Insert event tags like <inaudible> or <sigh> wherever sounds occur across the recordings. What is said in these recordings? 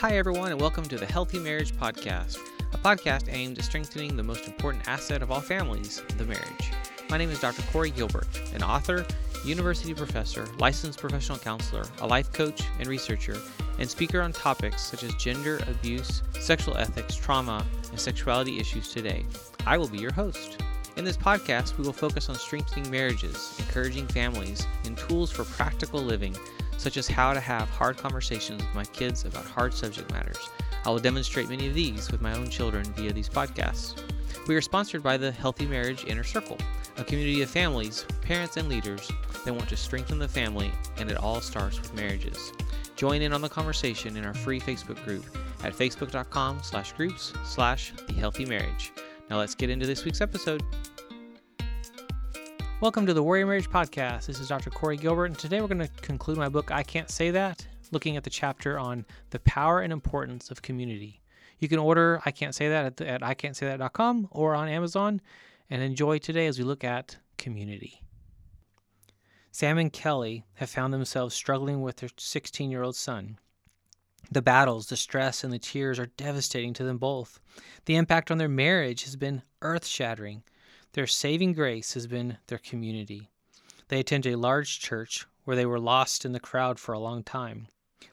Hi, everyone, and welcome to the Healthy Marriage Podcast, a podcast aimed at strengthening the most important asset of all families, the marriage. My name is Dr. Corey Gilbert, an author, university professor, licensed professional counselor, a life coach and researcher, and speaker on topics such as gender, abuse, sexual ethics, trauma, and sexuality issues today. I will be your host. In this podcast, we will focus on strengthening marriages, encouraging families, and tools for practical living such as how to have hard conversations with my kids about hard subject matters. I will demonstrate many of these with my own children via these podcasts. We are sponsored by the Healthy Marriage Inner Circle, a community of families, parents, and leaders that want to strengthen the family, and it all starts with marriages. Join in on the conversation in our free Facebook group at facebook.com slash groups slash the healthy marriage. Now let's get into this week's episode. Welcome to the Warrior Marriage Podcast. This is Dr. Corey Gilbert, and today we're going to conclude my book, I Can't Say That, looking at the chapter on the power and importance of community. You can order I Can't Say That at, the, at ICan'tSayThat.com or on Amazon, and enjoy today as we look at community. Sam and Kelly have found themselves struggling with their 16 year old son. The battles, the stress, and the tears are devastating to them both. The impact on their marriage has been earth shattering. Their saving grace has been their community. They attend a large church where they were lost in the crowd for a long time.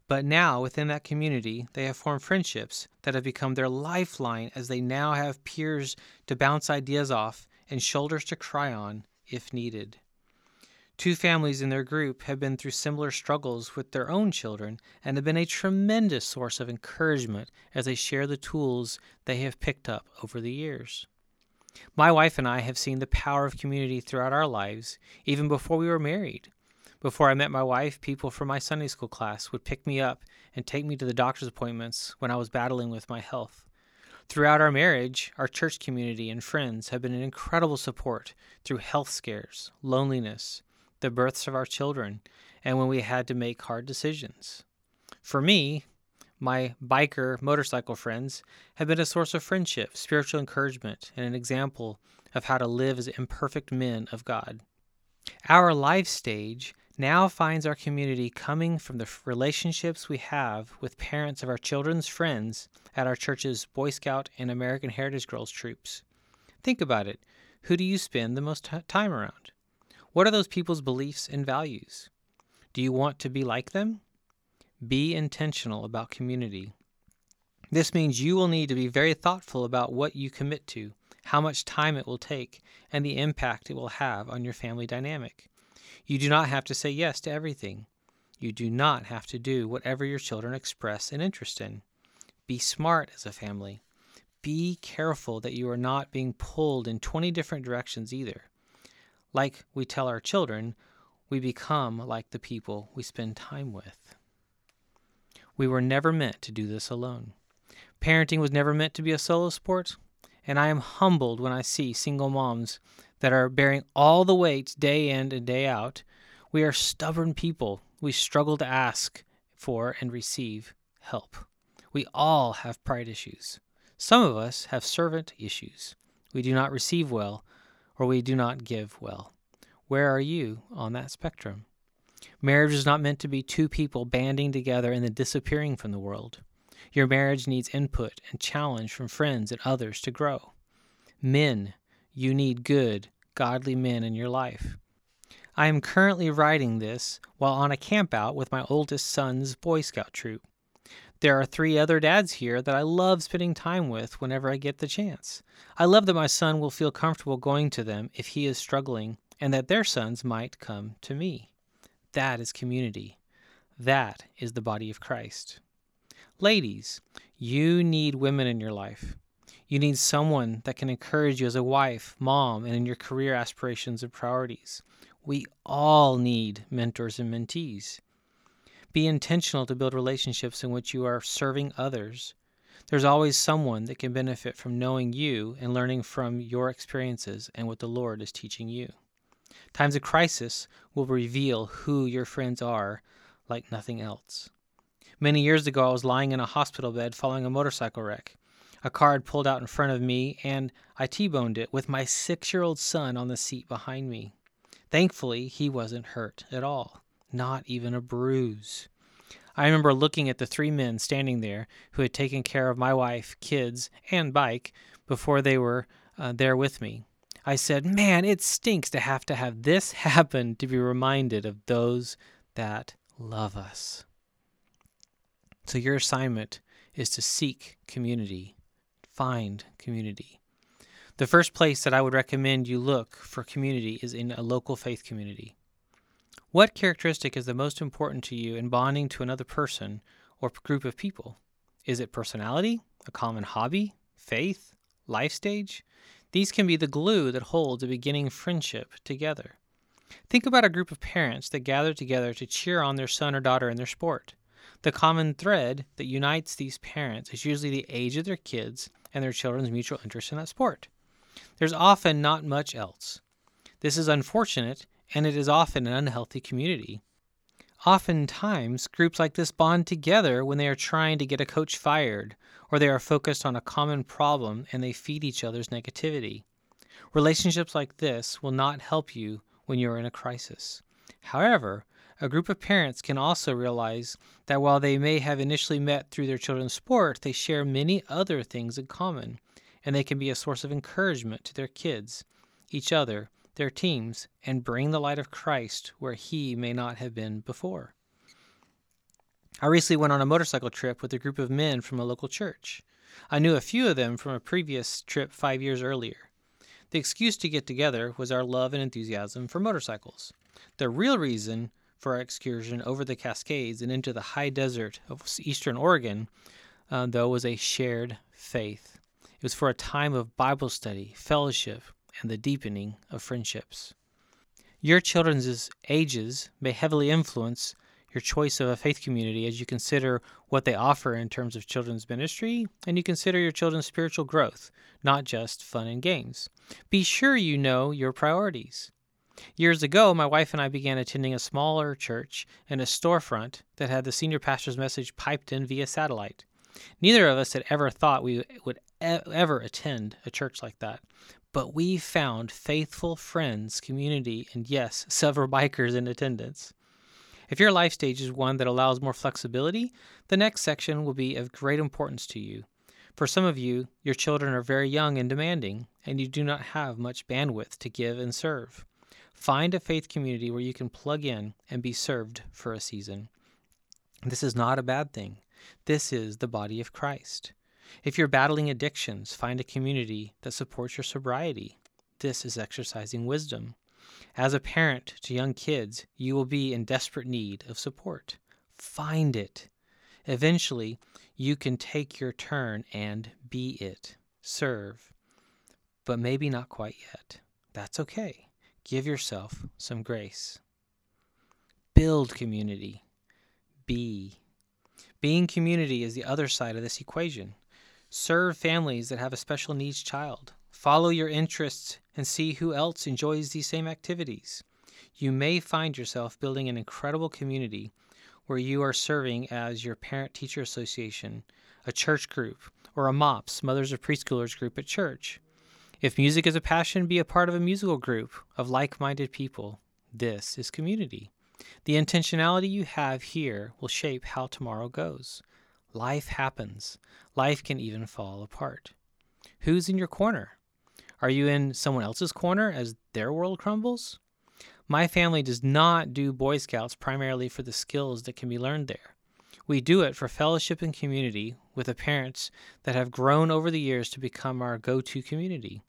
But now, within that community, they have formed friendships that have become their lifeline as they now have peers to bounce ideas off and shoulders to cry on if needed. Two families in their group have been through similar struggles with their own children and have been a tremendous source of encouragement as they share the tools they have picked up over the years. My wife and I have seen the power of community throughout our lives, even before we were married. Before I met my wife, people from my Sunday school class would pick me up and take me to the doctor's appointments when I was battling with my health. Throughout our marriage, our church community and friends have been an incredible support through health scares, loneliness, the births of our children, and when we had to make hard decisions. For me, my biker motorcycle friends have been a source of friendship, spiritual encouragement, and an example of how to live as imperfect men of God. Our life stage now finds our community coming from the relationships we have with parents of our children's friends at our church's Boy Scout and American Heritage Girls troops. Think about it. Who do you spend the most t- time around? What are those people's beliefs and values? Do you want to be like them? Be intentional about community. This means you will need to be very thoughtful about what you commit to, how much time it will take, and the impact it will have on your family dynamic. You do not have to say yes to everything. You do not have to do whatever your children express an interest in. Be smart as a family. Be careful that you are not being pulled in 20 different directions either. Like we tell our children, we become like the people we spend time with. We were never meant to do this alone. Parenting was never meant to be a solo sport, and I am humbled when I see single moms that are bearing all the weight day in and day out. We are stubborn people. We struggle to ask for and receive help. We all have pride issues. Some of us have servant issues. We do not receive well, or we do not give well. Where are you on that spectrum? Marriage is not meant to be two people banding together and then disappearing from the world. Your marriage needs input and challenge from friends and others to grow. Men, you need good, godly men in your life. I am currently writing this while on a campout with my oldest son's Boy Scout troop. There are three other dads here that I love spending time with whenever I get the chance. I love that my son will feel comfortable going to them if he is struggling, and that their sons might come to me. That is community. That is the body of Christ. Ladies, you need women in your life. You need someone that can encourage you as a wife, mom, and in your career aspirations and priorities. We all need mentors and mentees. Be intentional to build relationships in which you are serving others. There's always someone that can benefit from knowing you and learning from your experiences and what the Lord is teaching you. Times of crisis will reveal who your friends are like nothing else. Many years ago, I was lying in a hospital bed following a motorcycle wreck. A car had pulled out in front of me, and I T boned it with my six year old son on the seat behind me. Thankfully, he wasn't hurt at all, not even a bruise. I remember looking at the three men standing there who had taken care of my wife, kids, and bike before they were uh, there with me. I said, Man, it stinks to have to have this <laughs> happen to be reminded of those that love us. So, your assignment is to seek community, find community. The first place that I would recommend you look for community is in a local faith community. What characteristic is the most important to you in bonding to another person or group of people? Is it personality, a common hobby, faith, life stage? These can be the glue that holds a beginning friendship together. Think about a group of parents that gather together to cheer on their son or daughter in their sport. The common thread that unites these parents is usually the age of their kids and their children's mutual interest in that sport. There's often not much else. This is unfortunate, and it is often an unhealthy community. Oftentimes, groups like this bond together when they are trying to get a coach fired, or they are focused on a common problem and they feed each other's negativity. Relationships like this will not help you when you are in a crisis. However, a group of parents can also realize that while they may have initially met through their children's sport, they share many other things in common, and they can be a source of encouragement to their kids, each other, their teams, and bring the light of Christ where he may not have been before. I recently went on a motorcycle trip with a group of men from a local church. I knew a few of them from a previous trip five years earlier. The excuse to get together was our love and enthusiasm for motorcycles. The real reason for our excursion over the Cascades and into the high desert of eastern Oregon, uh, though, was a shared faith. It was for a time of Bible study, fellowship, and the deepening of friendships. Your children's ages may heavily influence your choice of a faith community as you consider what they offer in terms of children's ministry and you consider your children's spiritual growth, not just fun and games. Be sure you know your priorities. Years ago, my wife and I began attending a smaller church in a storefront that had the senior pastor's message piped in via satellite. Neither of us had ever thought we would ever attend a church like that, but we found faithful friends, community, and yes, several bikers in attendance. If your life stage is one that allows more flexibility, the next section will be of great importance to you. For some of you, your children are very young and demanding, and you do not have much bandwidth to give and serve. Find a faith community where you can plug in and be served for a season. This is not a bad thing. This is the body of Christ. If you're battling addictions, find a community that supports your sobriety. This is exercising wisdom. As a parent to young kids, you will be in desperate need of support. Find it. Eventually, you can take your turn and be it. Serve. But maybe not quite yet. That's okay. Give yourself some grace. Build community. Be. Being community is the other side of this equation. Serve families that have a special needs child. Follow your interests and see who else enjoys these same activities. You may find yourself building an incredible community where you are serving as your parent teacher association, a church group, or a MOPS, Mothers of Preschoolers group at church. If music is a passion, be a part of a musical group of like minded people. This is community. The intentionality you have here will shape how tomorrow goes. Life happens. Life can even fall apart. Who's in your corner? Are you in someone else's corner as their world crumbles? My family does not do Boy Scouts primarily for the skills that can be learned there. We do it for fellowship and community with the parents that have grown over the years to become our go to community.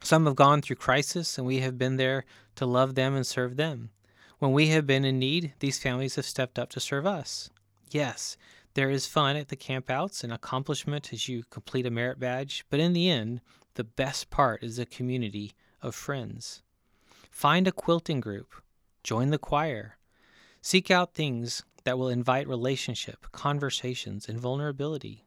Some have gone through crisis, and we have been there to love them and serve them. When we have been in need, these families have stepped up to serve us. Yes, there is fun at the campouts and accomplishment as you complete a merit badge, but in the end, the best part is a community of friends. Find a quilting group, join the choir, seek out things that will invite relationship, conversations, and vulnerability.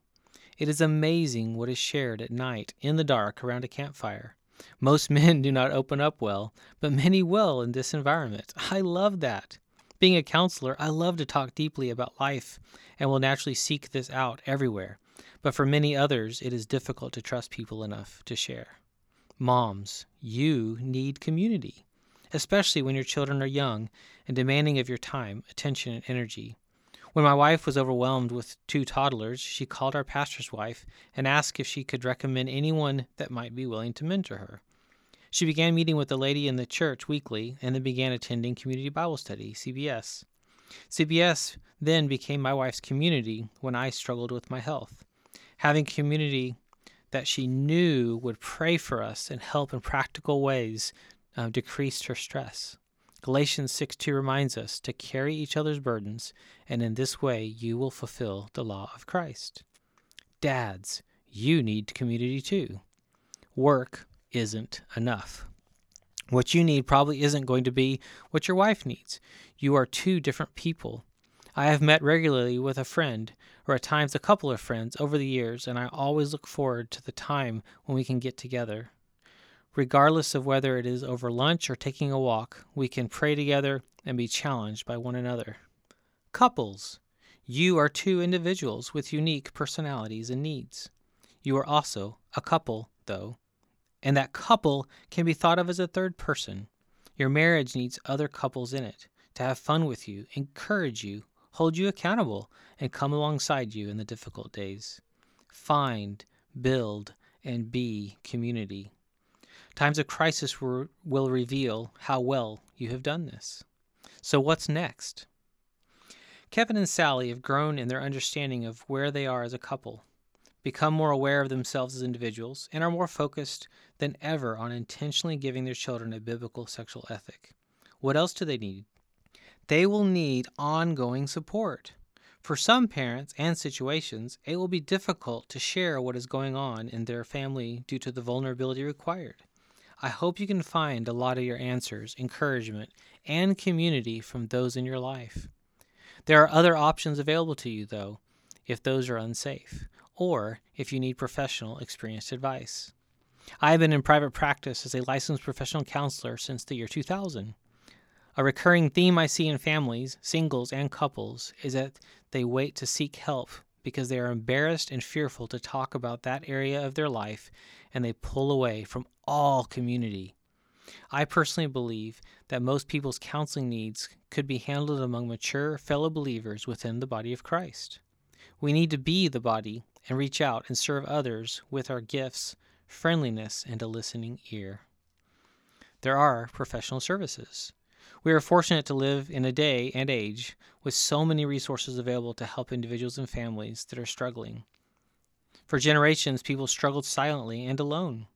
It is amazing what is shared at night in the dark around a campfire. Most <laughs> men do not open up well, but many will in this environment. I love that. Being a counselor, I love to talk deeply about life and will naturally seek this out everywhere. But for many others, it is difficult to trust people enough to share. Moms, you need community, especially when your children are young and demanding of your time, attention, and energy. When my wife was overwhelmed with two toddlers, she called our pastor's wife and asked if she could recommend anyone that might be willing to mentor her. She began meeting with a lady in the church weekly and then began attending Community Bible Study, CBS. CBS then became my wife's community when I struggled with my health. Having community that she knew would pray for us and help in practical ways uh, decreased her stress. Galatians 6 2 reminds us to carry each other's burdens, and in this way you will fulfill the law of Christ. Dads, you need community too. Work isn't enough. What you need probably isn't going to be what your wife needs. You are two different people. I have met regularly with a friend, or at times a couple of friends, over the years, and I always look forward to the time when we can get together. Regardless of whether it is over lunch or taking a walk, we can pray together and be challenged by one another. Couples, you are two individuals with unique personalities and needs. You are also a couple, though, and that couple can be thought of as a third person. Your marriage needs other couples in it to have fun with you, encourage you, hold you accountable, and come alongside you in the difficult days. Find, build, and be community. Times of crisis will reveal how well you have done this. So, what's next? Kevin and Sally have grown in their understanding of where they are as a couple become more aware of themselves as individuals, and are more focused than ever on intentionally giving their children a biblical sexual ethic. What else do they need? They will need ongoing support. For some parents and situations, it will be difficult to share what is going on in their family due to the vulnerability required. I hope you can find a lot of your answers, encouragement, and community from those in your life. There are other options available to you, though, if those are unsafe or if you need professional, experienced advice. I have been in private practice as a licensed professional counselor since the year 2000. A recurring theme I see in families, singles, and couples is that they wait to seek help because they are embarrassed and fearful to talk about that area of their life and they pull away from all community. I personally believe that most people's counseling needs could be handled among mature fellow believers within the body of Christ. We need to be the body and reach out and serve others with our gifts, friendliness, and a listening ear. There are professional services. We are fortunate to live in a day and age with so many resources available to help individuals and families that are struggling. For generations, people struggled silently and alone.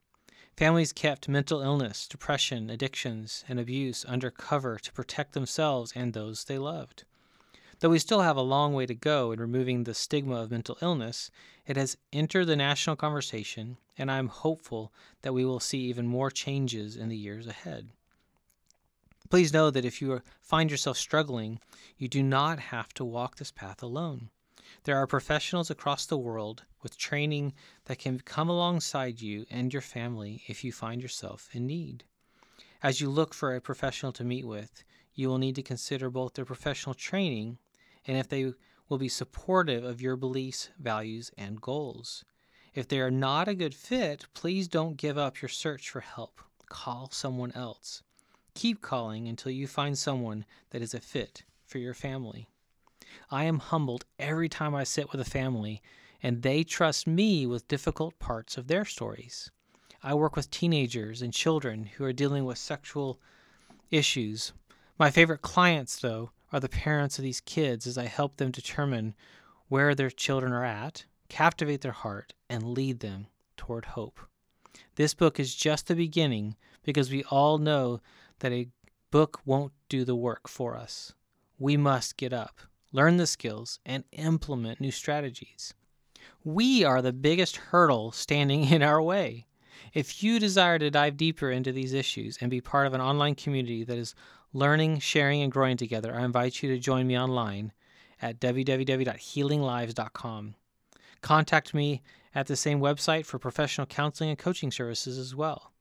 Families kept mental illness, depression, addictions, and abuse under cover to protect themselves and those they loved. Though we still have a long way to go in removing the stigma of mental illness, it has entered the national conversation, and I am hopeful that we will see even more changes in the years ahead. Please know that if you find yourself struggling, you do not have to walk this path alone. There are professionals across the world with training that can come alongside you and your family if you find yourself in need. As you look for a professional to meet with, you will need to consider both their professional training and if they will be supportive of your beliefs, values, and goals. If they are not a good fit, please don't give up your search for help. Call someone else. Keep calling until you find someone that is a fit for your family. I am humbled every time I sit with a family and they trust me with difficult parts of their stories. I work with teenagers and children who are dealing with sexual issues. My favorite clients, though, are the parents of these kids as I help them determine where their children are at, captivate their heart, and lead them toward hope. This book is just the beginning because we all know that a book won't do the work for us. We must get up, learn the skills, and implement new strategies. We are the biggest hurdle standing <laughs> in our way. If you desire to dive deeper into these issues and be part of an online community that is learning, sharing, and growing together, I invite you to join me online at www.healinglives.com. Contact me at the same website for professional counseling and coaching services as well.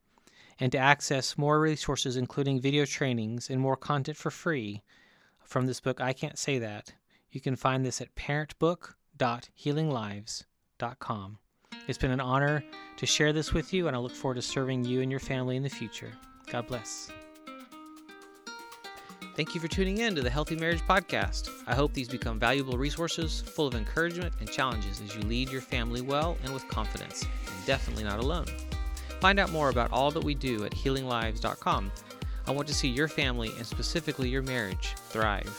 And to access more resources, including video trainings and more content for free from this book, I Can't Say That, you can find this at parentbook.healinglives.com. It's been an honor to share this with you, and I look forward to serving you and your family in the future. God bless. Thank you for tuning in to the Healthy Marriage Podcast. I hope these become valuable resources full of encouragement and challenges as you lead your family well and with confidence, and definitely not alone. Find out more about all that we do at healinglives.com. I want to see your family and specifically your marriage thrive.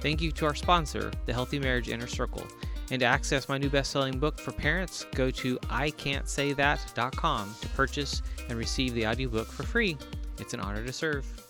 Thank you to our sponsor, the Healthy Marriage Inner Circle. And to access my new best selling book for parents, go to ican'tsaythat.com to purchase and receive the audiobook for free. It's an honor to serve.